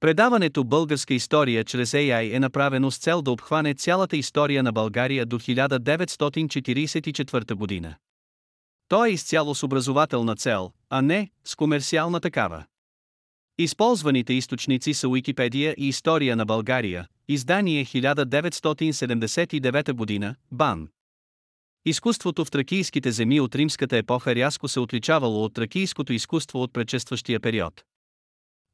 Предаването Българска история чрез AI е направено с цел да обхване цялата история на България до 1944 година. То е изцяло с образователна цел, а не с комерциална такава. Използваните източници са Уикипедия и История на България, издание 1979 година, БАН. Изкуството в тракийските земи от римската епоха рязко се отличавало от тракийското изкуство от предшестващия период.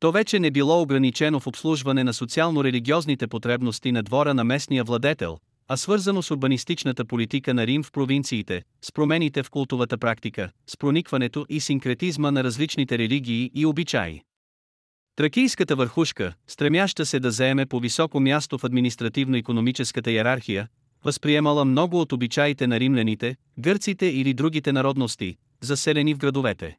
То вече не било ограничено в обслужване на социално-религиозните потребности на двора на местния владетел, а свързано с урбанистичната политика на Рим в провинциите, с промените в култовата практика, с проникването и синкретизма на различните религии и обичаи. Тракийската върхушка, стремяща се да заеме по високо място в административно-економическата иерархия, възприемала много от обичаите на римляните, гърците или другите народности, заселени в градовете.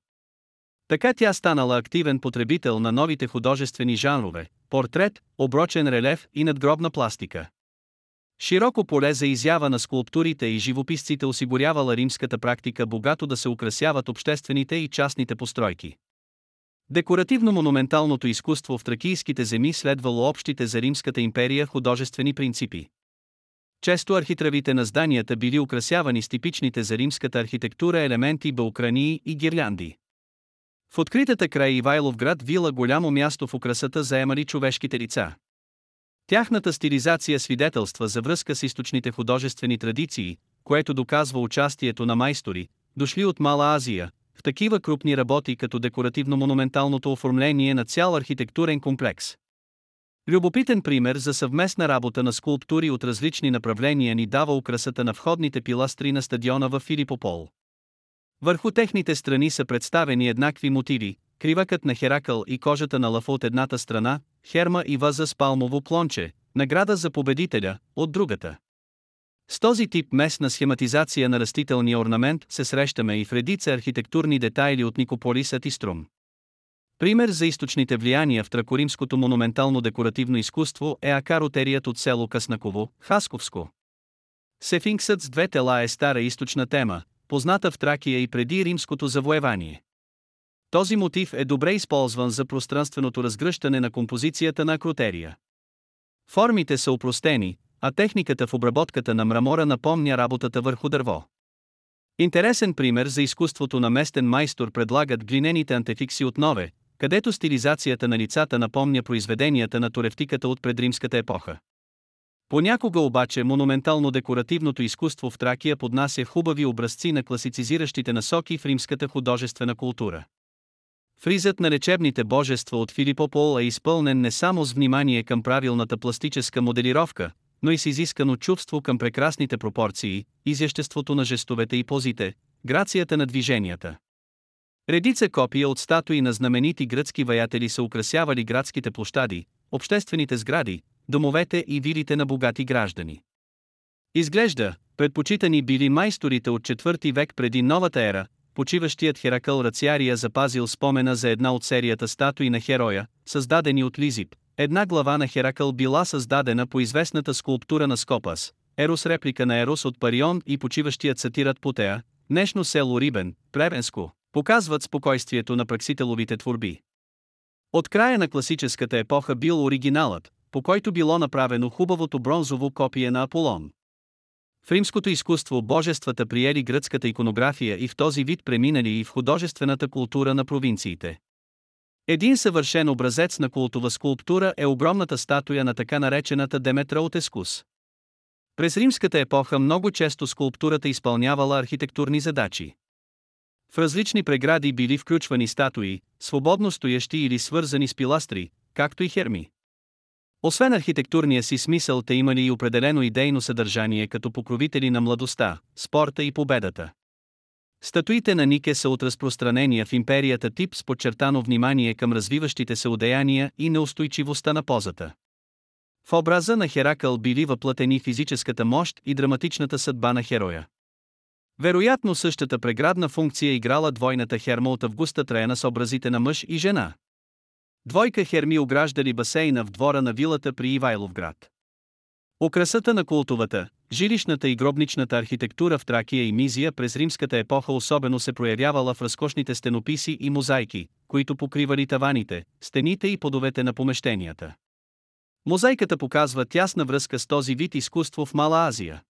Така тя станала активен потребител на новите художествени жанрове – портрет, оброчен релеф и надгробна пластика. Широко поле за изява на скулптурите и живописците осигурявала римската практика богато да се украсяват обществените и частните постройки. Декоративно-монументалното изкуство в тракийските земи следвало общите за Римската империя художествени принципи. Често архитравите на зданията били украсявани с типичните за римската архитектура елементи балкрании и гирлянди. В откритата край Ивайловград вила голямо място в украсата заемали човешките лица. Тяхната стилизация свидетелства за връзка с източните художествени традиции, което доказва участието на майстори, дошли от Мала Азия, в такива крупни работи като декоративно-монументалното оформление на цял архитектурен комплекс. Любопитен пример за съвместна работа на скулптури от различни направления ни дава украсата на входните пиластри на стадиона в Филипопол. Върху техните страни са представени еднакви мотиви, кривакът на Херакъл и кожата на лъв от едната страна, херма и ваза с палмово плонче, награда за победителя, от другата. С този тип местна схематизация на растителния орнамент се срещаме и в редица архитектурни детайли от Никополис Атиструм. Пример за източните влияния в тракоримското монументално декоративно изкуство е акаротерият от село Къснаково, Хасковско. Сефинксът с две тела е стара източна тема, позната в Тракия и преди римското завоевание. Този мотив е добре използван за пространственото разгръщане на композицията на акротерия. Формите са упростени, а техниката в обработката на мрамора напомня работата върху дърво. Интересен пример за изкуството на местен майстор предлагат глинените антефикси от Нове, където стилизацията на лицата напомня произведенията на туревтиката от предримската епоха. Понякога обаче монументално-декоративното изкуство в Тракия поднася хубави образци на класицизиращите насоки в римската художествена култура. Фризът на лечебните божества от Филипопол е изпълнен не само с внимание към правилната пластическа моделировка, но и с изискано чувство към прекрасните пропорции, изяществото на жестовете и позите, грацията на движенията. Редица копия от статуи на знаменити гръцки ваятели са украсявали градските площади, обществените сгради, домовете и вилите на богати граждани. Изглежда, предпочитани били майсторите от 4 век преди новата ера, почиващият Херакъл Рациария запазил спомена за една от серията статуи на Хероя, създадени от Лизип. Една глава на Херакъл била създадена по известната скулптура на Скопас, Ерос реплика на Ерос от Парион и почиващият сатират Потеа, днешно село Рибен, Плевенско, показват спокойствието на праксителовите творби. От края на класическата епоха бил оригиналът, по който било направено хубавото бронзово копие на Аполон. В римското изкуство божествата приели гръцката иконография и в този вид преминали и в художествената култура на провинциите. Един съвършен образец на култова скулптура е огромната статуя на така наречената Деметра от Ескус. През римската епоха много често скулптурата изпълнявала архитектурни задачи. В различни прегради били включвани статуи, свободно стоящи или свързани с пиластри, както и херми. Освен архитектурния си смисъл, те имали и определено идейно съдържание като покровители на младостта, спорта и победата. Статуите на Нике са от разпространения в империята тип с подчертано внимание към развиващите се одеяния и неустойчивостта на позата. В образа на Херакъл били въплатени физическата мощ и драматичната съдба на хероя. Вероятно същата преградна функция играла двойната херма от Августа Траена с образите на мъж и жена. Двойка херми ограждали басейна в двора на вилата при Ивайловград. Украсата на култовата, жилищната и гробничната архитектура в Тракия и Мизия през римската епоха особено се проявявала в разкошните стенописи и мозайки, които покривали таваните, стените и подовете на помещенията. Мозайката показва тясна връзка с този вид изкуство в Мала Азия.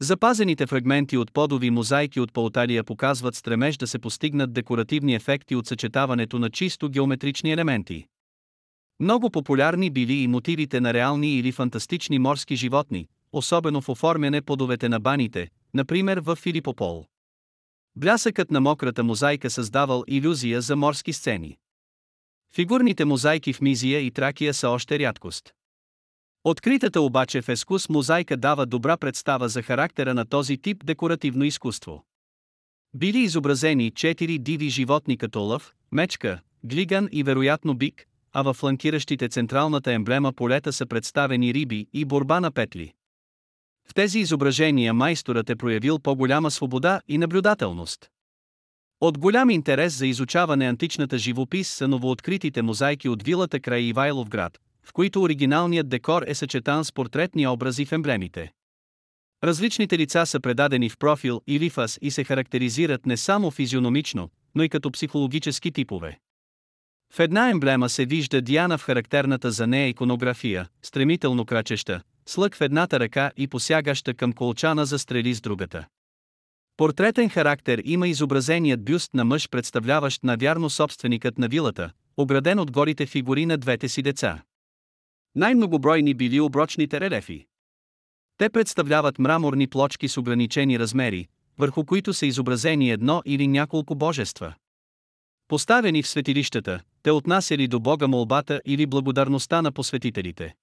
Запазените фрагменти от подови мозайки от Пауталия показват стремеж да се постигнат декоративни ефекти от съчетаването на чисто геометрични елементи. Много популярни били и мотивите на реални или фантастични морски животни, особено в оформяне подовете на баните, например в Филипопол. Блясъкът на мократа мозайка създавал иллюзия за морски сцени. Фигурните мозайки в Мизия и Тракия са още рядкост. Откритата обаче в ескус мозайка дава добра представа за характера на този тип декоративно изкуство. Били изобразени четири диви животни като лъв, мечка, глиган и вероятно бик, а във фланкиращите централната емблема полета са представени риби и борба на петли. В тези изображения майсторът е проявил по-голяма свобода и наблюдателност. От голям интерес за изучаване античната живопис са новооткритите мозайки от вилата край Ивайловград, в които оригиналният декор е съчетан с портретни образи в емблемите. Различните лица са предадени в профил или фас и се характеризират не само физиономично, но и като психологически типове. В една емблема се вижда Диана в характерната за нея иконография, стремително крачеща, слъг в едната ръка и посягаща към колчана за стрели с другата. Портретен характер има изобразеният бюст на мъж, представляващ навярно собственикът на вилата, ограден от горите фигури на двете си деца. Най-многобройни били оброчните релефи. Те представляват мраморни плочки с ограничени размери, върху които са изобразени едно или няколко божества. Поставени в светилищата, те отнасяли до Бога молбата или благодарността на посветителите.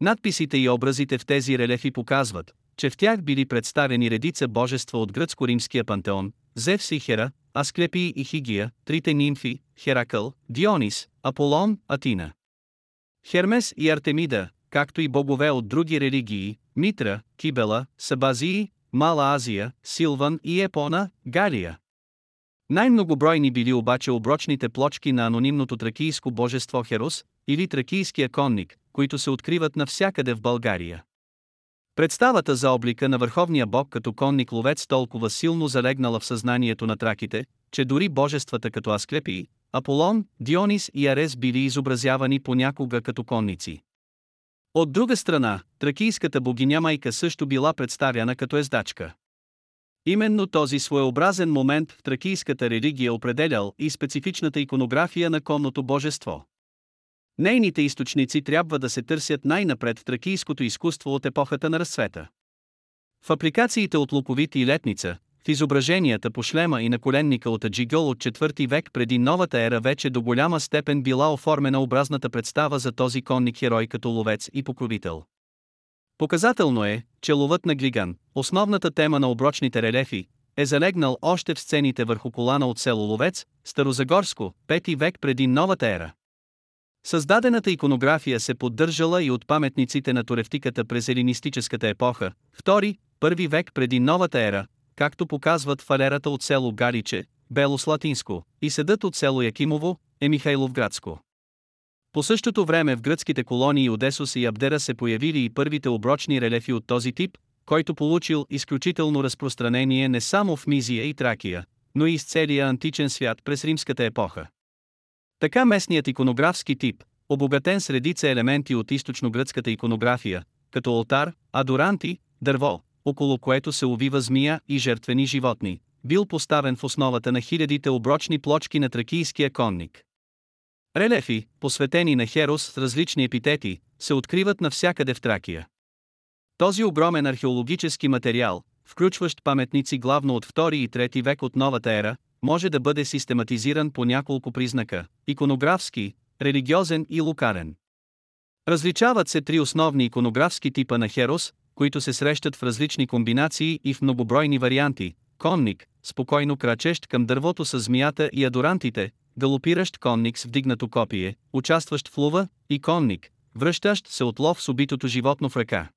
Надписите и образите в тези релефи показват, че в тях били представени редица божества от гръцко-римския пантеон, Зевс и Хера, Асклепий и Хигия, трите нимфи, Херакъл, Дионис, Аполон, Атина. Хермес и Артемида, както и богове от други религии, Митра, Кибела, Сабазии, Мала Азия, Силван и Епона, Галия. Най-многобройни били обаче оброчните плочки на анонимното тракийско божество Херос, или тракийския конник, които се откриват навсякъде в България. Представата за облика на върховния бог като конник ловец толкова силно залегнала в съзнанието на траките, че дори божествата като Асклепий, Аполон, Дионис и Арес били изобразявани понякога като конници. От друга страна, тракийската богиня майка също била представяна като ездачка. Именно този своеобразен момент в тракийската религия определял и специфичната иконография на конното божество. Нейните източници трябва да се търсят най-напред в тракийското изкуство от епохата на разцвета. В апликациите от Луковит и Летница, в изображенията по шлема и на коленника от Аджигъл от 4 век преди новата ера вече до голяма степен била оформена образната представа за този конник херой като ловец и покровител. Показателно е, че ловът на Глиган, основната тема на оброчните релефи, е залегнал още в сцените върху колана от село Ловец, Старозагорско, 5 век преди новата ера. Създадената иконография се поддържала и от паметниците на туревтиката през елинистическата епоха, 2-1 век преди новата ера, както показват фалерата от село Галиче, Белослатинско, и съдът от село Якимово, е Михайловградско. По същото време в гръцките колонии Одесос и Абдера се появили и първите оброчни релефи от този тип, който получил изключително разпространение не само в Мизия и Тракия, но и с целия античен свят през римската епоха. Така местният иконографски тип, обогатен с редица елементи от източно-гръцката иконография, като алтар, адоранти, дърво, около което се увива змия и жертвени животни, бил поставен в основата на хилядите оброчни плочки на тракийския конник. Релефи, посветени на Херос с различни епитети, се откриват навсякъде в Тракия. Този огромен археологически материал, включващ паметници главно от 2 и 3 век от новата ера, може да бъде систематизиран по няколко признака – иконографски, религиозен и лукарен. Различават се три основни иконографски типа на Херос, които се срещат в различни комбинации и в многобройни варианти – конник, спокойно крачещ към дървото с змията и адорантите, галопиращ конник с вдигнато копие, участващ в лова, и конник, връщащ се от лов с убитото животно в ръка.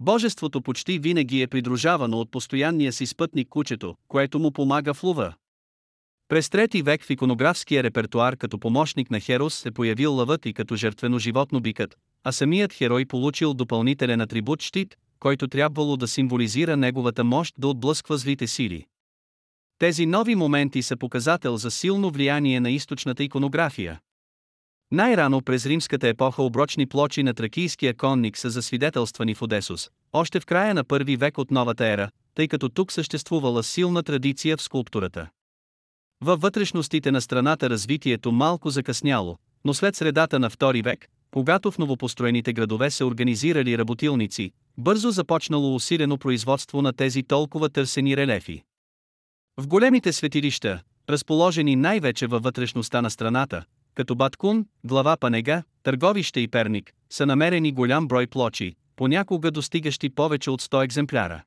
Божеството почти винаги е придружавано от постоянния си спътник кучето, което му помага в лова. През трети век в иконографския репертуар като помощник на Херос се появил лъвът и като жертвено животно бикът, а самият херой получил допълнителен атрибут щит, който трябвало да символизира неговата мощ да отблъсква злите сили. Тези нови моменти са показател за силно влияние на източната иконография. Най-рано през римската епоха оброчни плочи на тракийския конник са засвидетелствани в Одесус, още в края на първи век от новата ера, тъй като тук съществувала силна традиция в скулптурата. Във вътрешностите на страната развитието малко закъсняло, но след средата на втори век, когато в новопостроените градове се организирали работилници, бързо започнало усилено производство на тези толкова търсени релефи. В големите светилища, разположени най-вече във вътрешността на страната, като Баткун, глава Панега, Търговище и Перник, са намерени голям брой плочи, понякога достигащи повече от 100 екземпляра.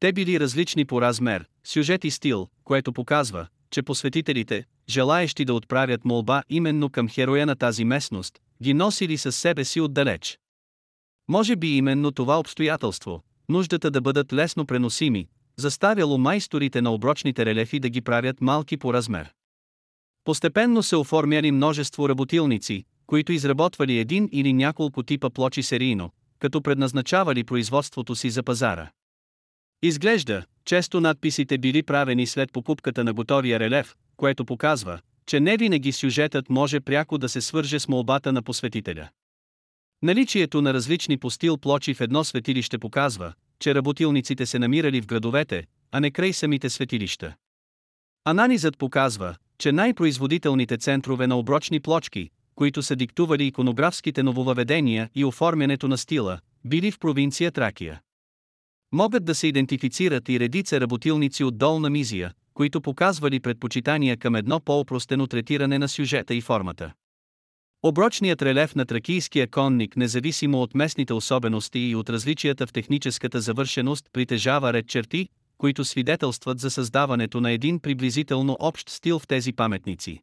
Те били различни по размер, сюжет и стил, което показва, че посветителите, желаещи да отправят молба именно към хероя на тази местност, ги носили със себе си отдалеч. Може би именно това обстоятелство, нуждата да бъдат лесно преносими, заставяло майсторите на оброчните релефи да ги правят малки по размер. Постепенно се оформяли множество работилници, които изработвали един или няколко типа плочи серийно, като предназначавали производството си за пазара. Изглежда, често надписите били правени след покупката на готовия релеф, което показва, че не винаги сюжетът може пряко да се свърже с молбата на посветителя. Наличието на различни по стил плочи в едно светилище показва, че работилниците се намирали в градовете, а не край самите светилища. Анализът показва, че най-производителните центрове на оброчни плочки, които са диктували иконографските нововъведения и оформянето на стила, били в провинция Тракия. Могат да се идентифицират и редица работилници от долна мизия, които показвали предпочитания към едно по-опростено третиране на сюжета и формата. Оброчният релеф на тракийския конник, независимо от местните особености и от различията в техническата завършеност, притежава ред черти, които свидетелстват за създаването на един приблизително общ стил в тези паметници.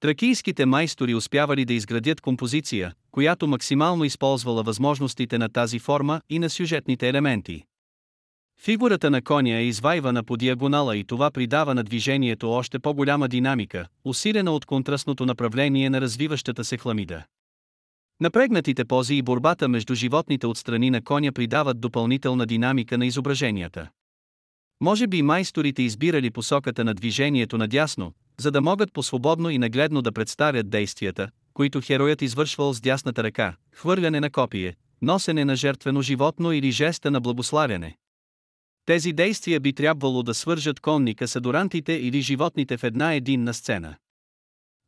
Тракийските майстори успявали да изградят композиция, която максимално използвала възможностите на тази форма и на сюжетните елементи. Фигурата на коня е извайвана по диагонала и това придава на движението още по-голяма динамика, усилена от контрастното направление на развиващата се хламида. Напрегнатите пози и борбата между животните от страни на коня придават допълнителна динамика на изображенията. Може би майсторите избирали посоката на движението надясно, за да могат по-свободно и нагледно да представят действията, които хероят извършвал с дясната ръка, хвърляне на копие, носене на жертвено животно или жеста на благославяне. Тези действия би трябвало да свържат конника с адорантите или животните в една единна сцена.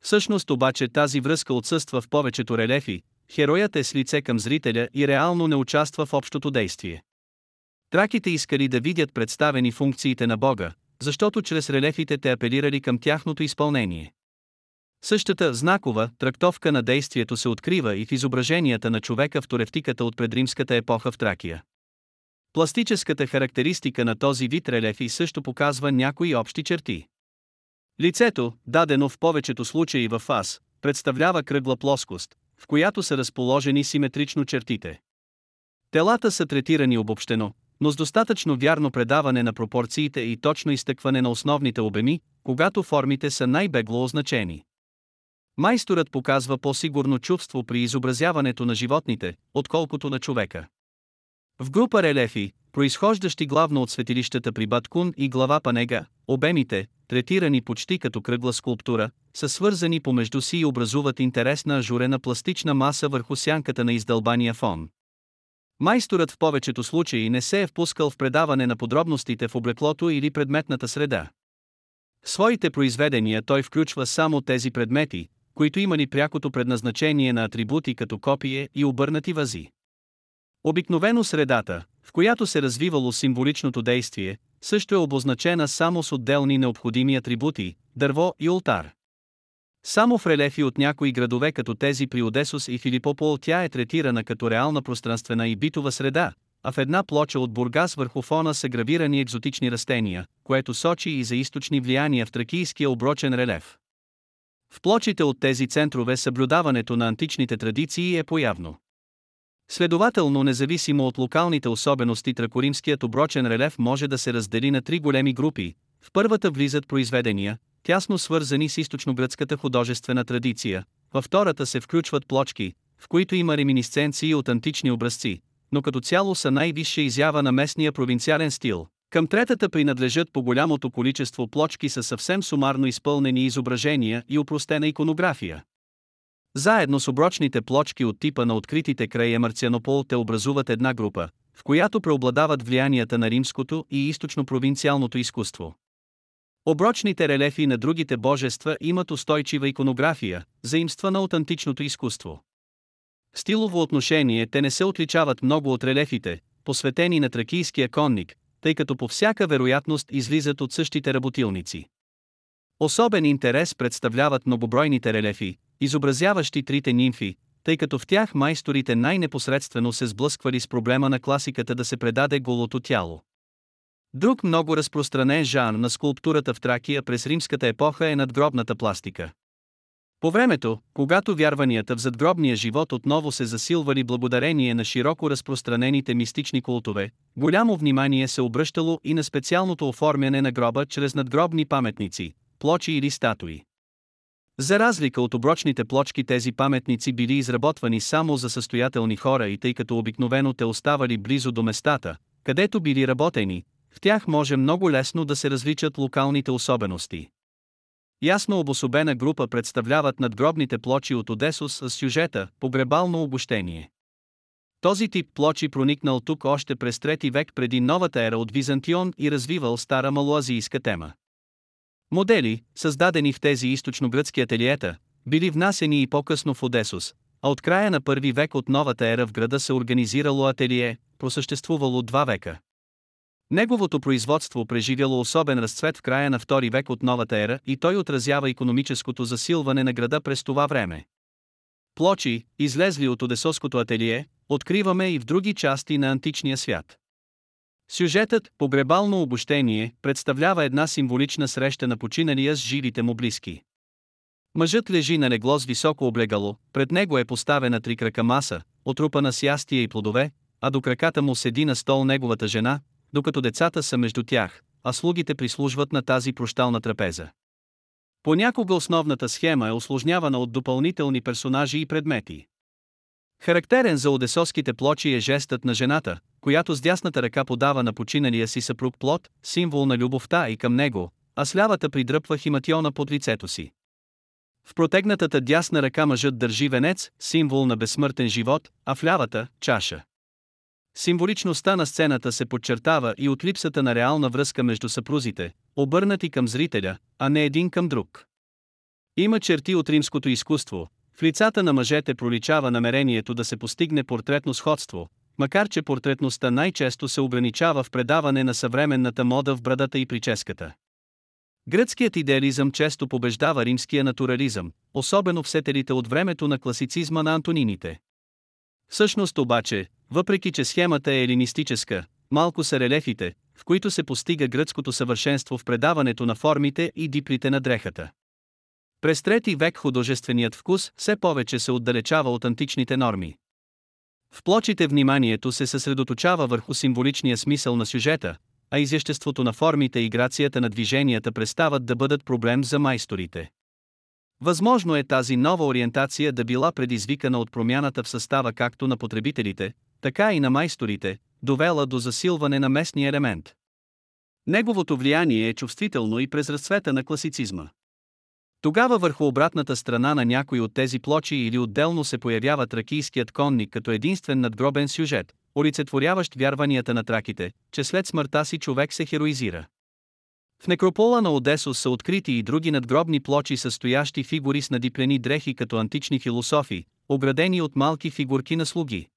Всъщност обаче тази връзка отсъства в повечето релефи, хероят е с лице към зрителя и реално не участва в общото действие. Траките искали да видят представени функциите на Бога, защото чрез релефите те апелирали към тяхното изпълнение. Същата знакова трактовка на действието се открива и в изображенията на човека в туревтиката от предримската епоха в Тракия. Пластическата характеристика на този вид релефи също показва някои общи черти. Лицето, дадено в повечето случаи в фаз, представлява кръгла плоскост, в която са разположени симетрично чертите. Телата са третирани обобщено, но с достатъчно вярно предаване на пропорциите и точно изтъкване на основните обеми, когато формите са най-бегло означени. Майсторът показва по-сигурно чувство при изобразяването на животните, отколкото на човека. В група релефи, произхождащи главно от светилищата при Баткун и глава Панега, обемите, третирани почти като кръгла скулптура, са свързани помежду си и образуват интересна ажурена пластична маса върху сянката на издълбания фон. Майсторът в повечето случаи не се е впускал в предаване на подробностите в облеклото или предметната среда. В своите произведения той включва само тези предмети, които имали прякото предназначение на атрибути като копие и обърнати вази. Обикновено средата, в която се развивало символичното действие, също е обозначена само с отделни необходими атрибути – дърво и ултар. Само в релефи от някои градове като тези при Одесус и Филипопол тя е третирана като реална пространствена и битова среда, а в една плоча от Бургас върху фона са гравирани екзотични растения, което сочи и за източни влияния в тракийския оброчен релеф. В плочите от тези центрове съблюдаването на античните традиции е появно. Следователно, независимо от локалните особености, тракоримският оброчен релеф може да се раздели на три големи групи. В първата влизат произведения, тясно свързани с източногръцката художествена традиция, във втората се включват плочки, в които има реминисценции от антични образци, но като цяло са най-висша изява на местния провинциален стил, Към третата принадлежат по голямото количество плочки с съвсем сумарно изпълнени изображения и упростена иконография. Заедно с оброчните плочки от типа на откритите края Марцианопол те образуват една група, в която преобладават влиянията на римското и източно-провинциалното изкуство. Оброчните релефи на другите божества имат устойчива иконография, заимствана от античното изкуство. В стилово отношение те не се отличават много от релефите, посветени на тракийския конник, тъй като по всяка вероятност излизат от същите работилници. Особен интерес представляват многобройните релефи, изобразяващи трите нимфи, тъй като в тях майсторите най-непосредствено се сблъсквали с проблема на класиката да се предаде голото тяло. Друг много разпространен жанр на скулптурата в Тракия през римската епоха е надгробната пластика. По времето, когато вярванията в задгробния живот отново се засилвали благодарение на широко разпространените мистични култове, голямо внимание се обръщало и на специалното оформяне на гроба чрез надгробни паметници, плочи или статуи. За разлика от оброчните плочки тези паметници били изработвани само за състоятелни хора и тъй като обикновено те оставали близо до местата, където били работени, в тях може много лесно да се различат локалните особености. Ясно обособена група представляват надгробните плочи от Одесос с сюжета «Погребално обощение». Този тип плочи проникнал тук още през 3 век преди новата ера от Византион и развивал стара малоазийска тема. Модели, създадени в тези източно-гръцки ателиета, били внасени и по-късно в Одесос, а от края на първи век от новата ера в града се организирало ателие, просъществувало два века. Неговото производство преживяло особен разцвет в края на втори век от новата ера и той отразява економическото засилване на града през това време. Плочи, излезли от Одесоското ателие, откриваме и в други части на античния свят. Сюжетът «Погребално обощение» представлява една символична среща на починалия с живите му близки. Мъжът лежи на легло с високо облегало, пред него е поставена три крака маса, отрупана с ястия и плодове, а до краката му седи на стол неговата жена, докато децата са между тях, а слугите прислужват на тази прощална трапеза. Понякога основната схема е осложнявана от допълнителни персонажи и предмети. Характерен за одесоските плочи е жестът на жената, която с дясната ръка подава на починалия си съпруг плод, символ на любовта и към него, а с лявата придръпва химатиона под лицето си. В протегнатата дясна ръка мъжът държи венец, символ на безсмъртен живот, а в лявата – чаша. Символичността на сцената се подчертава и от липсата на реална връзка между съпрузите, обърнати към зрителя, а не един към друг. Има черти от римското изкуство, в лицата на мъжете проличава намерението да се постигне портретно сходство, макар че портретността най-често се ограничава в предаване на съвременната мода в брадата и прическата. Гръцкият идеализъм често побеждава римския натурализъм, особено в сетелите от времето на класицизма на Антонините. Всъщност обаче, въпреки че схемата е елинистическа, малко са релефите, в които се постига гръцкото съвършенство в предаването на формите и диплите на дрехата. През трети век художественият вкус все повече се отдалечава от античните норми. В плочите вниманието се съсредоточава върху символичния смисъл на сюжета, а изяществото на формите и грацията на движенията престават да бъдат проблем за майсторите. Възможно е тази нова ориентация да била предизвикана от промяната в състава както на потребителите, така и на майсторите, довела до засилване на местния елемент. Неговото влияние е чувствително и през разцвета на класицизма. Тогава върху обратната страна на някой от тези плочи или отделно се появява тракийският конник като единствен надгробен сюжет, олицетворяващ вярванията на траките, че след смъртта си човек се хероизира. В некропола на Одесо са открити и други надгробни плочи състоящи фигури с надиплени дрехи като антични философи, оградени от малки фигурки на слуги.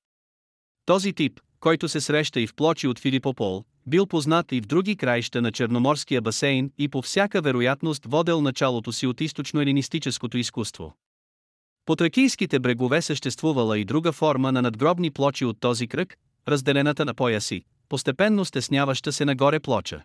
Този тип, който се среща и в плочи от Филипопол, бил познат и в други краища на Черноморския басейн и по всяка вероятност водел началото си от източно-елинистическото изкуство. По тракийските брегове съществувала и друга форма на надгробни плочи от този кръг, разделената на пояси, постепенно стесняваща се нагоре плоча.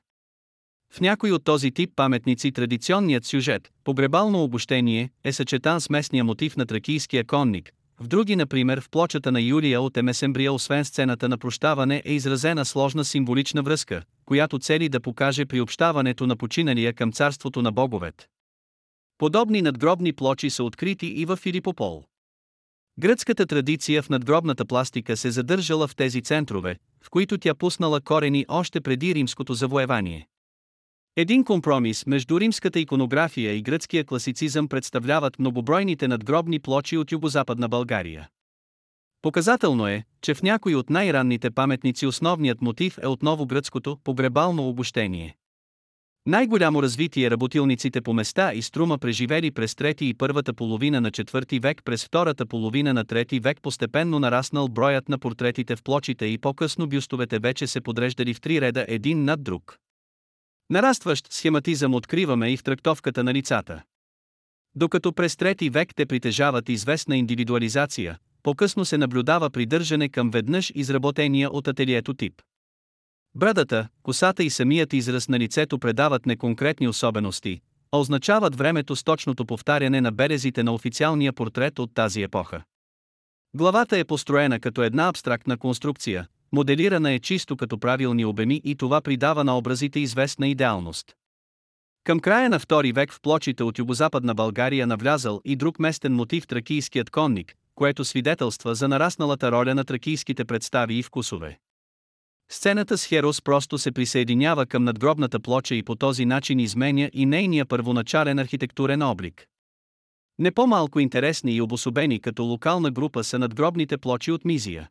В някой от този тип паметници традиционният сюжет, погребално обощение, е съчетан с местния мотив на тракийския конник, в други, например, в плочата на Юлия от Емесембрия, освен сцената на прощаване, е изразена сложна символична връзка, която цели да покаже приобщаването на починалия към царството на боговет. Подобни надгробни плочи са открити и в Филипопол. Гръцката традиция в надгробната пластика се задържала в тези центрове, в които тя пуснала корени още преди римското завоевание. Един компромис между римската иконография и гръцкия класицизъм представляват многобройните надгробни плочи от югозападна България. Показателно е, че в някои от най-ранните паметници основният мотив е отново гръцкото погребално обощение. Най-голямо развитие работилниците по места и струма преживели през трети и първата половина на четвърти век през втората половина на трети век постепенно нараснал броят на портретите в плочите и по-късно бюстовете вече се подреждали в три реда един над друг. Нарастващ схематизъм откриваме и в трактовката на лицата. Докато през трети век те притежават известна индивидуализация, по-късно се наблюдава придържане към веднъж изработения от ателието тип. Брадата, косата и самият израз на лицето предават неконкретни особености, а означават времето с точното повтаряне на березите на официалния портрет от тази епоха. Главата е построена като една абстрактна конструкция, моделирана е чисто като правилни обеми и това придава на образите известна идеалност. Към края на втори век в плочите от югозападна България навлязал и друг местен мотив тракийският конник, което свидетелства за нарасналата роля на тракийските представи и вкусове. Сцената с Херос просто се присъединява към надгробната плоча и по този начин изменя и нейния първоначален архитектурен облик. Не по-малко интересни и обособени като локална група са надгробните плочи от Мизия.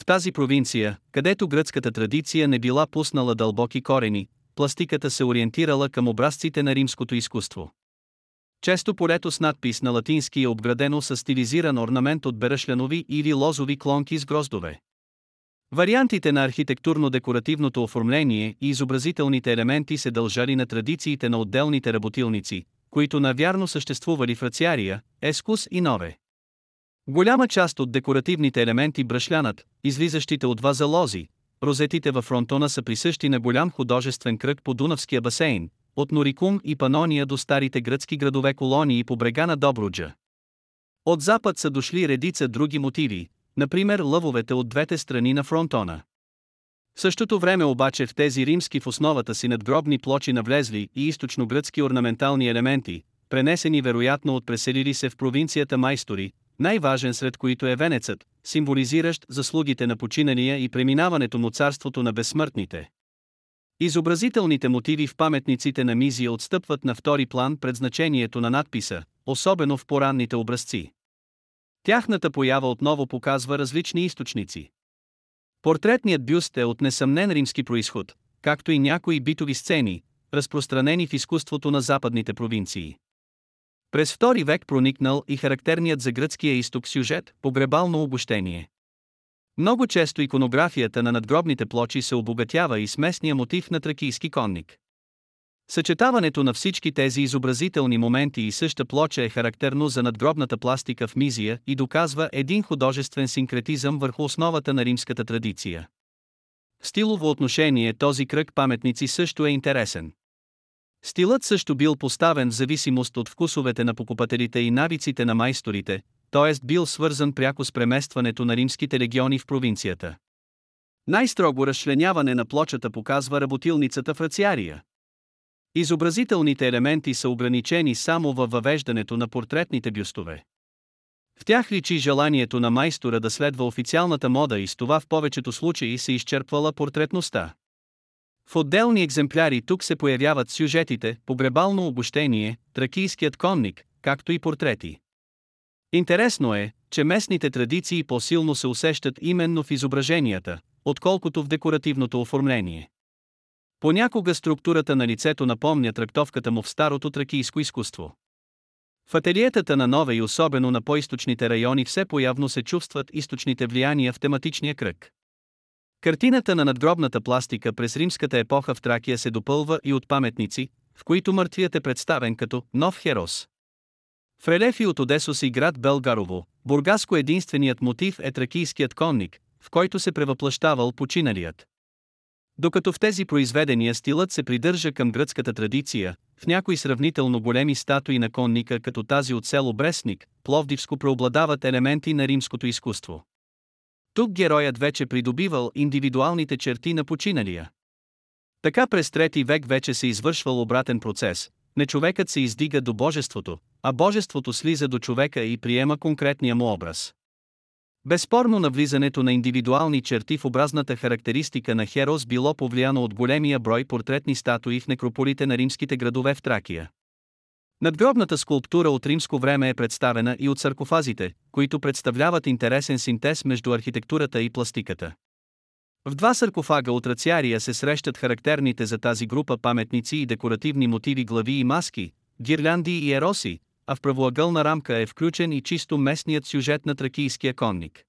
В тази провинция, където гръцката традиция не била пуснала дълбоки корени, пластиката се ориентирала към образците на римското изкуство. Често полето с надпис на латински е обградено с стилизиран орнамент от берашлянови или лозови клонки с гроздове. Вариантите на архитектурно-декоративното оформление и изобразителните елементи се дължали на традициите на отделните работилници, които навярно съществували в рациария, ескус и нове. Голяма част от декоративните елементи бръшлянат, излизащите от ваза лози, розетите във фронтона са присъщи на голям художествен кръг по Дунавския басейн, от Норикум и Панония до старите гръцки градове колонии по брега на Добруджа. От запад са дошли редица други мотиви, например лъвовете от двете страни на фронтона. В същото време обаче в тези римски в основата си надгробни плочи навлезли и източно-гръцки орнаментални елементи, пренесени вероятно от преселили се в провинцията майстори, най-важен сред които е венецът, символизиращ заслугите на починалия и преминаването му царството на безсмъртните. Изобразителните мотиви в паметниците на Мизия отстъпват на втори план пред значението на надписа, особено в поранните образци. Тяхната поява отново показва различни източници. Портретният бюст е от несъмнен римски происход, както и някои битови сцени, разпространени в изкуството на западните провинции. През втори век проникнал и характерният за гръцкия изток сюжет – погребално обощение. Много често иконографията на надгробните плочи се обогатява и с местния мотив на тракийски конник. Съчетаването на всички тези изобразителни моменти и съща плоча е характерно за надгробната пластика в Мизия и доказва един художествен синкретизъм върху основата на римската традиция. В стилово отношение този кръг паметници също е интересен. Стилът също бил поставен в зависимост от вкусовете на покупателите и навиците на майсторите, т.е. бил свързан пряко с преместването на римските легиони в провинцията. Най-строго разчленяване на плочата показва работилницата в рациария. Изобразителните елементи са ограничени само във въвеждането на портретните бюстове. В тях личи желанието на майстора да следва официалната мода и с това в повечето случаи се изчерпвала портретността. В отделни екземпляри тук се появяват сюжетите, погребално обощение, тракийският конник, както и портрети. Интересно е, че местните традиции по-силно се усещат именно в изображенията, отколкото в декоративното оформление. Понякога структурата на лицето напомня трактовката му в старото тракийско изкуство. В ателиетата на Нова и особено на по-источните райони все появно се чувстват източните влияния в тематичния кръг. Картината на надгробната пластика през римската епоха в Тракия се допълва и от паметници, в които мъртвият е представен като нов херос. В релефи от Одесос и град Белгарово, бургаско единственият мотив е тракийският конник, в който се превъплащавал починалият. Докато в тези произведения стилът се придържа към гръцката традиция, в някои сравнително големи статуи на конника като тази от село Брестник, Пловдивско преобладават елементи на римското изкуство. Тук героят вече придобивал индивидуалните черти на починалия. Така през трети век вече се извършвал обратен процес, не човекът се издига до божеството, а божеството слиза до човека и приема конкретния му образ. Безспорно навлизането на индивидуални черти в образната характеристика на Херос било повлияно от големия брой портретни статуи в некрополите на римските градове в Тракия. Надгробната скулптура от римско време е представена и от саркофазите, които представляват интересен синтез между архитектурата и пластиката. В два саркофага от рациария се срещат характерните за тази група паметници и декоративни мотиви глави и маски, гирлянди и ероси, а в правоъгълна рамка е включен и чисто местният сюжет на тракийския конник.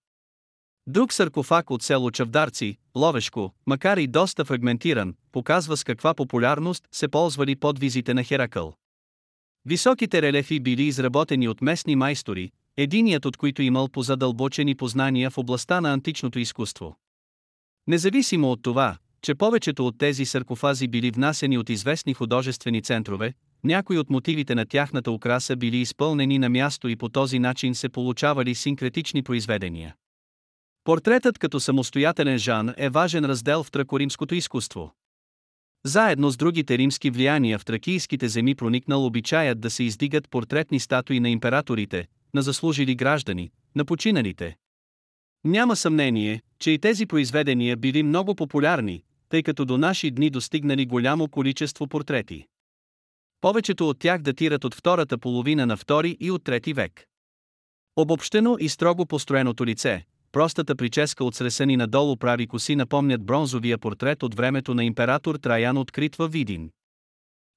Друг саркофаг от село Чавдарци, Ловешко, макар и доста фрагментиран, показва с каква популярност се ползвали подвизите на Херакъл. Високите релефи били изработени от местни майстори, единият от които имал позадълбочени познания в областта на античното изкуство. Независимо от това, че повечето от тези саркофази били внасени от известни художествени центрове, някои от мотивите на тяхната украса били изпълнени на място и по този начин се получавали синкретични произведения. Портретът като самостоятелен жан е важен раздел в тракоримското изкуство. Заедно с другите римски влияния в тракийските земи проникнал обичаят да се издигат портретни статуи на императорите, на заслужили граждани, на починалите. Няма съмнение, че и тези произведения били много популярни, тъй като до наши дни достигнали голямо количество портрети. Повечето от тях датират от втората половина на втори и от трети век. Обобщено и строго построеното лице, простата прическа от сресани надолу прави коси напомнят бронзовия портрет от времето на император Траян открит във Видин.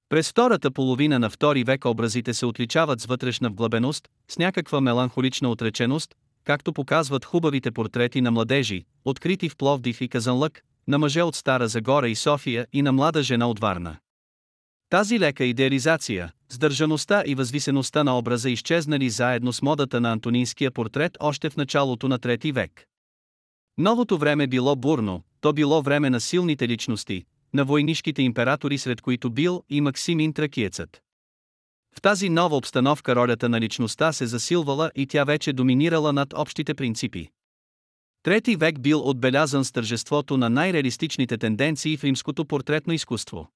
През втората половина на втори век образите се отличават с вътрешна вглъбеност, с някаква меланхолична отреченост, както показват хубавите портрети на младежи, открити в Пловдив и Казанлък, на мъже от Стара Загора и София и на млада жена от Варна. Тази лека идеализация, сдържаността и възвисеността на образа изчезнали заедно с модата на антонинския портрет още в началото на трети век. Новото време било бурно, то било време на силните личности, на войнишките императори сред които бил и Максимин Тракиецът. В тази нова обстановка ролята на личността се засилвала и тя вече доминирала над общите принципи. Трети век бил отбелязан с тържеството на най-реалистичните тенденции в римското портретно изкуство.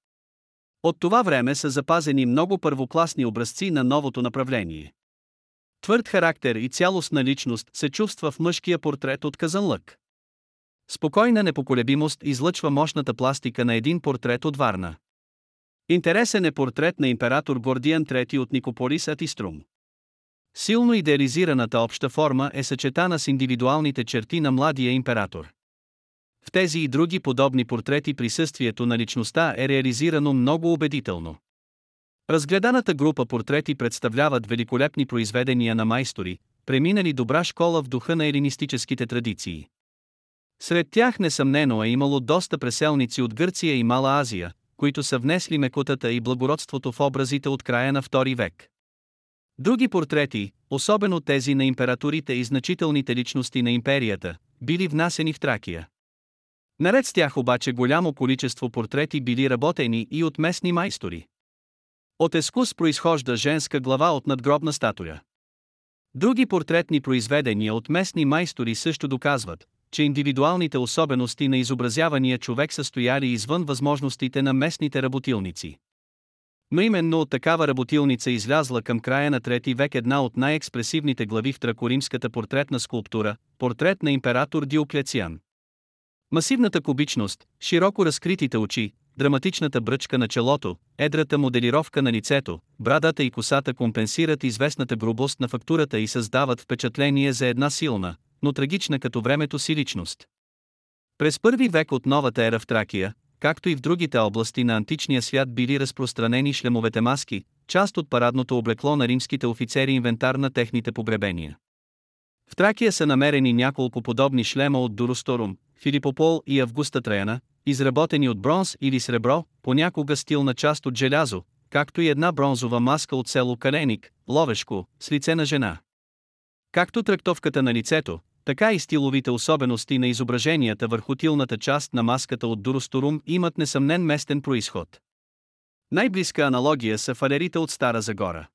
От това време са запазени много първокласни образци на новото направление. Твърд характер и цялостна личност се чувства в мъжкия портрет от Казанлък. Спокойна непоколебимост излъчва мощната пластика на един портрет от Варна. Интересен е портрет на император Гордиан III от Никополис Атиструм. Силно идеализираната обща форма е съчетана с индивидуалните черти на младия император. В тези и други подобни портрети присъствието на личността е реализирано много убедително. Разгледаната група портрети представляват великолепни произведения на майстори, преминали добра школа в духа на елинистическите традиции. Сред тях несъмнено е имало доста преселници от Гърция и Мала Азия, които са внесли мекотата и благородството в образите от края на II век. Други портрети, особено тези на императорите и значителните личности на империята, били внасени в Тракия. Наред с тях обаче голямо количество портрети били работени и от местни майстори. От ескус произхожда женска глава от надгробна статуя. Други портретни произведения от местни майстори също доказват, че индивидуалните особености на изобразявания човек са стояли извън възможностите на местните работилници. Но именно от такава работилница излязла към края на трети век една от най-експресивните глави в тракоримската портретна скулптура – портрет на император Диоклециан. Масивната кубичност, широко разкритите очи, драматичната бръчка на челото, едрата моделировка на лицето, брадата и косата компенсират известната грубост на фактурата и създават впечатление за една силна, но трагична като времето си личност. През първи век от новата ера в Тракия, както и в другите области на античния свят били разпространени шлемовете маски, част от парадното облекло на римските офицери инвентар на техните погребения. В Тракия са намерени няколко подобни шлема от Дуросторум, Филипопол и Августа Траяна, изработени от бронз или сребро, понякога стилна част от желязо, както и една бронзова маска от село Каленик, Ловешко, с лице на жена. Както трактовката на лицето, така и стиловите особености на изображенията върху тилната част на маската от Дуросторум имат несъмнен местен происход. Най-близка аналогия са фалерите от Стара Загора.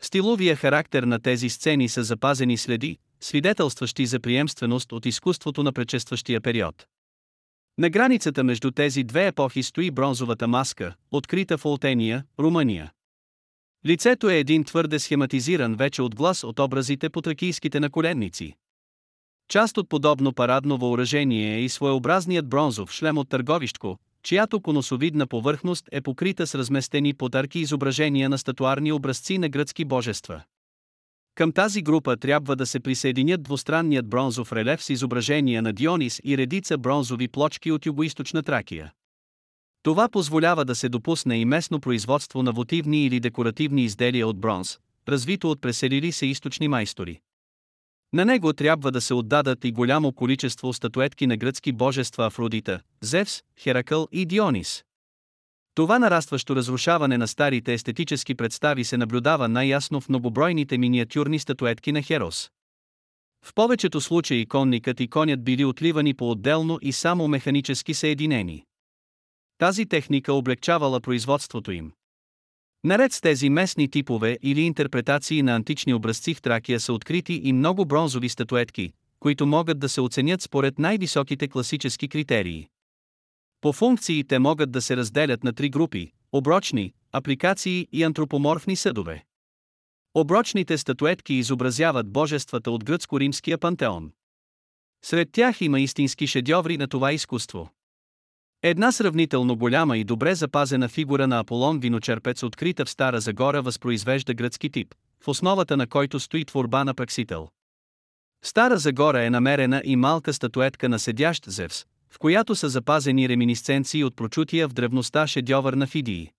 Стиловия характер на тези сцени са запазени следи, свидетелстващи за приемственост от изкуството на предшестващия период. На границата между тези две епохи стои бронзовата маска, открита в Олтения, Румъния. Лицето е един твърде схематизиран вече от глас от образите по тракийските наколенници. Част от подобно парадно въоръжение е и своеобразният бронзов шлем от търговищко, чиято конусовидна повърхност е покрита с разместени подарки изображения на статуарни образци на гръцки божества. Към тази група трябва да се присъединят двустранният бронзов релеф с изображения на Дионис и редица бронзови плочки от югоизточна Тракия. Това позволява да се допусне и местно производство на вотивни или декоративни изделия от бронз, развито от преселили се източни майстори. На него трябва да се отдадат и голямо количество статуетки на гръцки божества Афродита, Зевс, Херакъл и Дионис. Това нарастващо разрушаване на старите естетически представи се наблюдава най-ясно в многобройните миниатюрни статуетки на Херос. В повечето случаи конникът и конят били отливани по-отделно и само механически съединени. Тази техника облегчавала производството им. Наред с тези местни типове или интерпретации на антични образци в Тракия са открити и много бронзови статуетки, които могат да се оценят според най-високите класически критерии. По функциите могат да се разделят на три групи – оброчни, апликации и антропоморфни съдове. Оброчните статуетки изобразяват божествата от гръцко-римския пантеон. Сред тях има истински шедьоври на това изкуство. Една сравнително голяма и добре запазена фигура на Аполон виночерпец открита в Стара Загора възпроизвежда гръцки тип, в основата на който стои творба на Праксител. Стара Загора е намерена и малка статуетка на седящ Зевс, в която са запазени реминисценции от прочутия в древността шедьовър на Фидии.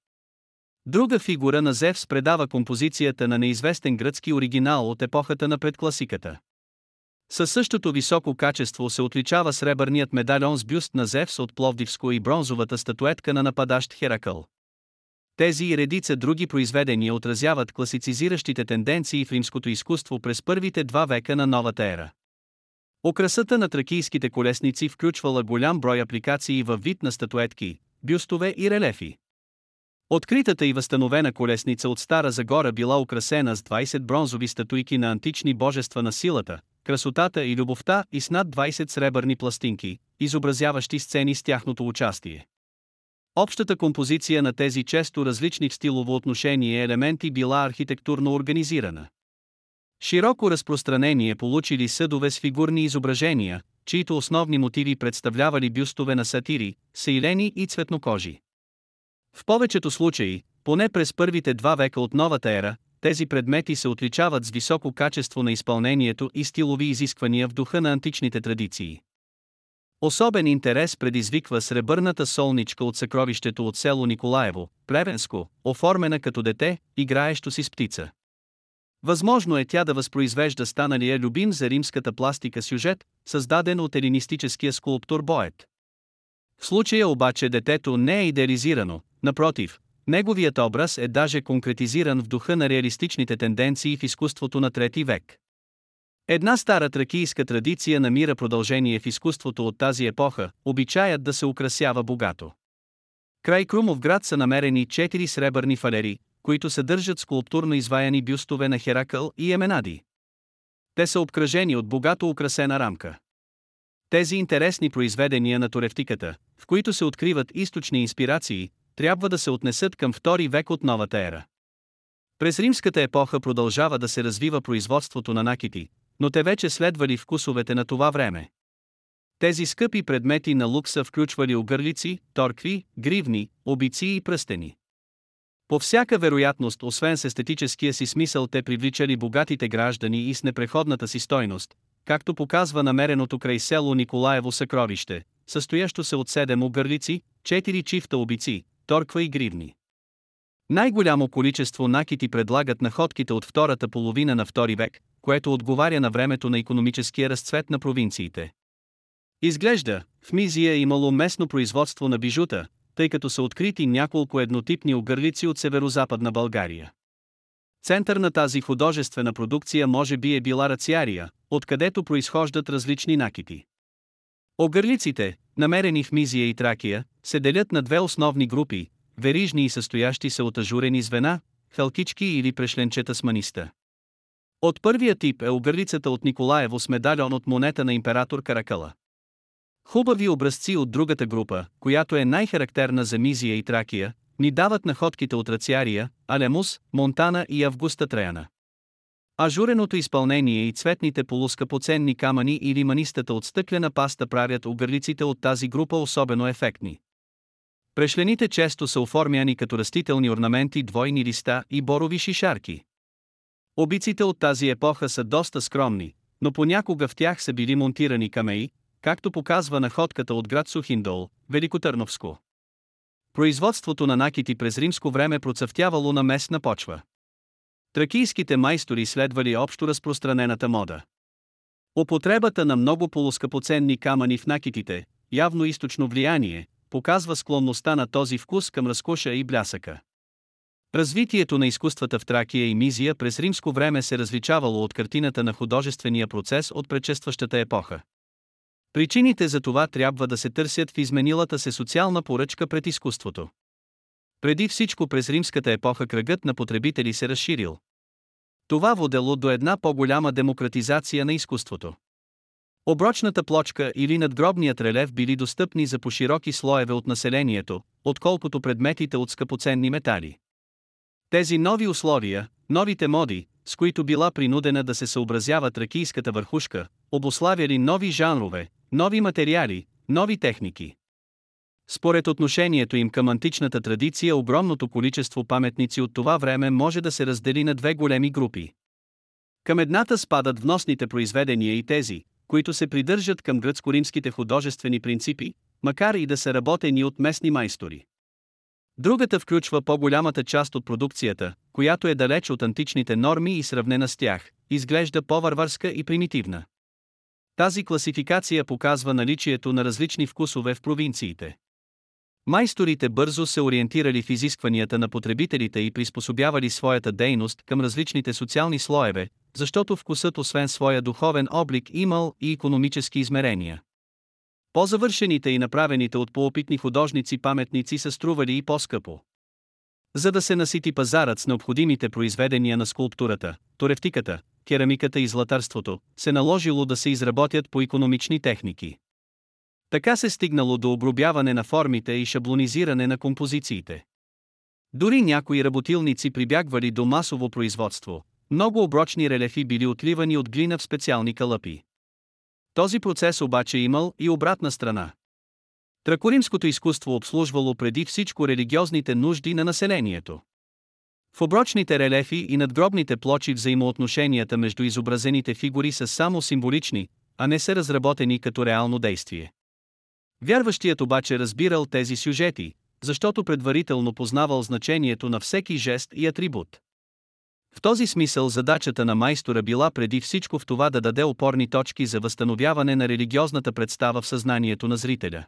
Друга фигура на Зевс предава композицията на неизвестен гръцки оригинал от епохата на предкласиката. Със същото високо качество се отличава сребърният медальон с бюст на Зевс от Пловдивско и бронзовата статуетка на нападащ Херакъл. Тези и редица други произведения отразяват класицизиращите тенденции в римското изкуство през първите два века на новата ера. Окрасата на тракийските колесници включвала голям брой апликации във вид на статуетки, бюстове и релефи. Откритата и възстановена колесница от Стара Загора била украсена с 20 бронзови статуйки на антични божества на силата, красотата и любовта и с над 20 сребърни пластинки, изобразяващи сцени с тяхното участие. Общата композиция на тези често различни в стилово отношение елементи била архитектурно организирана. Широко разпространение получили съдове с фигурни изображения, чието основни мотиви представлявали бюстове на сатири, сейлени и цветнокожи. В повечето случаи, поне през първите два века от новата ера, тези предмети се отличават с високо качество на изпълнението и стилови изисквания в духа на античните традиции. Особен интерес предизвиква сребърната солничка от съкровището от село Николаево, Плевенско, оформена като дете, играещо си с птица. Възможно е тя да възпроизвежда станалия любим за римската пластика сюжет, създаден от елинистическия скулптор Боет. В случая обаче детето не е идеализирано, напротив, неговият образ е даже конкретизиран в духа на реалистичните тенденции в изкуството на трети век. Една стара тракийска традиция намира продължение в изкуството от тази епоха, обичаят да се украсява богато. Край Крумов град са намерени четири сребърни фалери, които съдържат скулптурно изваяни бюстове на Херакъл и Еменади. Те са обкръжени от богато украсена рамка. Тези интересни произведения на туревтиката, в които се откриват източни инспирации, трябва да се отнесат към втори век от новата ера. През римската епоха продължава да се развива производството на накити, но те вече следвали вкусовете на това време. Тези скъпи предмети на лукса включвали огърлици, торкви, гривни, обици и пръстени. По всяка вероятност, освен с естетическия си смисъл, те привличали богатите граждани и с непреходната си стойност, както показва намереното край село Николаево съкровище, състоящо се от седем огърлици, четири чифта обици, торква и гривни. Най-голямо количество накити предлагат находките от втората половина на втори век, което отговаря на времето на економическия разцвет на провинциите. Изглежда, в Мизия е имало местно производство на бижута, тъй като са открити няколко еднотипни огърлици от северо-западна България. Център на тази художествена продукция може би е била Рациария, откъдето произхождат различни накити. Огърлиците, намерени в Мизия и Тракия, се делят на две основни групи, верижни и състоящи се от ажурени звена, халкички или прешленчета с маниста. От първия тип е огърлицата от Николаево с медальон от монета на император Каракала. Хубави образци от другата група, която е най-характерна за Мизия и Тракия, ни дават находките от Рациария, Алемус, Монтана и Августа Треяна. Ажуреното изпълнение и цветните полускъпоценни камъни или манистата от стъклена паста правят оберлиците от тази група особено ефектни. Прешлените често са оформяни като растителни орнаменти, двойни листа и борови шишарки. Обиците от тази епоха са доста скромни, но понякога в тях са били монтирани камеи, както показва находката от град Сухиндол, Великотърновско. Производството на накити през римско време процъфтявало на местна почва. Тракийските майстори следвали общо разпространената мода. Употребата на много полускъпоценни камъни в накитите, явно източно влияние, показва склонността на този вкус към разкоша и блясъка. Развитието на изкуствата в Тракия и Мизия през римско време се различавало от картината на художествения процес от предшестващата епоха. Причините за това трябва да се търсят в изменилата се социална поръчка пред изкуството. Преди всичко през римската епоха кръгът на потребители се разширил. Това водело до една по-голяма демократизация на изкуството. Оброчната плочка или надгробният релеф били достъпни за по-широки слоеве от населението, отколкото предметите от скъпоценни метали. Тези нови условия, новите моди, с които била принудена да се съобразява тракийската върхушка, обославяли нови жанрове, нови материали, нови техники. Според отношението им към античната традиция, огромното количество паметници от това време може да се раздели на две големи групи. Към едната спадат вносните произведения и тези, които се придържат към гръцко-римските художествени принципи, макар и да са работени от местни майстори. Другата включва по-голямата част от продукцията, която е далеч от античните норми и сравнена с тях, изглежда по-варварска и примитивна. Тази класификация показва наличието на различни вкусове в провинциите. Майсторите бързо се ориентирали в изискванията на потребителите и приспособявали своята дейност към различните социални слоеве, защото вкусът освен своя духовен облик имал и економически измерения. По-завършените и направените от поопитни художници паметници са стрували и по-скъпо. За да се насити пазарът с необходимите произведения на скулптурата, торевтиката, керамиката и златарството, се наложило да се изработят по економични техники. Така се стигнало до обробяване на формите и шаблонизиране на композициите. Дори някои работилници прибягвали до масово производство, много оброчни релефи били отливани от глина в специални калъпи. Този процес обаче имал и обратна страна. Тракоримското изкуство обслужвало преди всичко религиозните нужди на населението. В оброчните релефи и надгробните плочи взаимоотношенията между изобразените фигури са само символични, а не са разработени като реално действие. Вярващият обаче разбирал тези сюжети, защото предварително познавал значението на всеки жест и атрибут. В този смисъл задачата на майстора била преди всичко в това да даде опорни точки за възстановяване на религиозната представа в съзнанието на зрителя.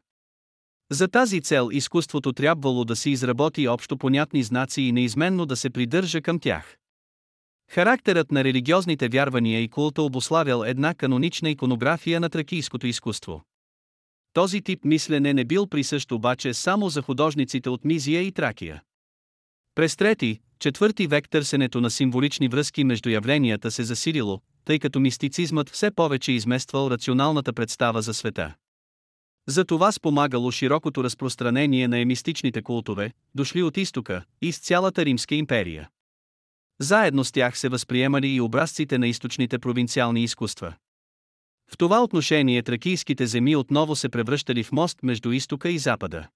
За тази цел изкуството трябвало да си изработи общо понятни знаци и неизменно да се придържа към тях. Характерът на религиозните вярвания и култа обославял една канонична иконография на тракийското изкуство. Този тип мислене не бил присъщ обаче само за художниците от Мизия и Тракия. През трети, четвърти век търсенето на символични връзки между явленията се засилило, тъй като мистицизмът все повече измествал рационалната представа за света. За това спомагало широкото разпространение на емистичните култове, дошли от изтока, из цялата Римска империя. Заедно с тях се възприемали и образците на източните провинциални изкуства. В това отношение тракийските земи отново се превръщали в мост между изтока и запада.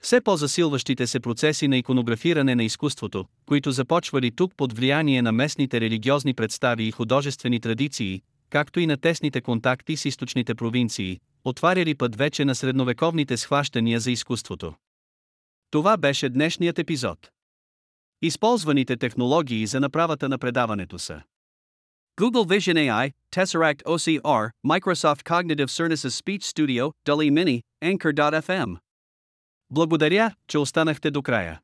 Все по-засилващите се процеси на иконографиране на изкуството, които започвали тук под влияние на местните религиозни представи и художествени традиции, както и на тесните контакти с източните провинции, отваряли път вече на средновековните схващания за изкуството. Това беше днешният епизод. Използваните технологии за направата на предаването са Google Vision AI, Tesseract OCR, Microsoft Cognitive Services Speech Studio, DALI Mini, Anchor.fm. Благодаря, че останахте до края.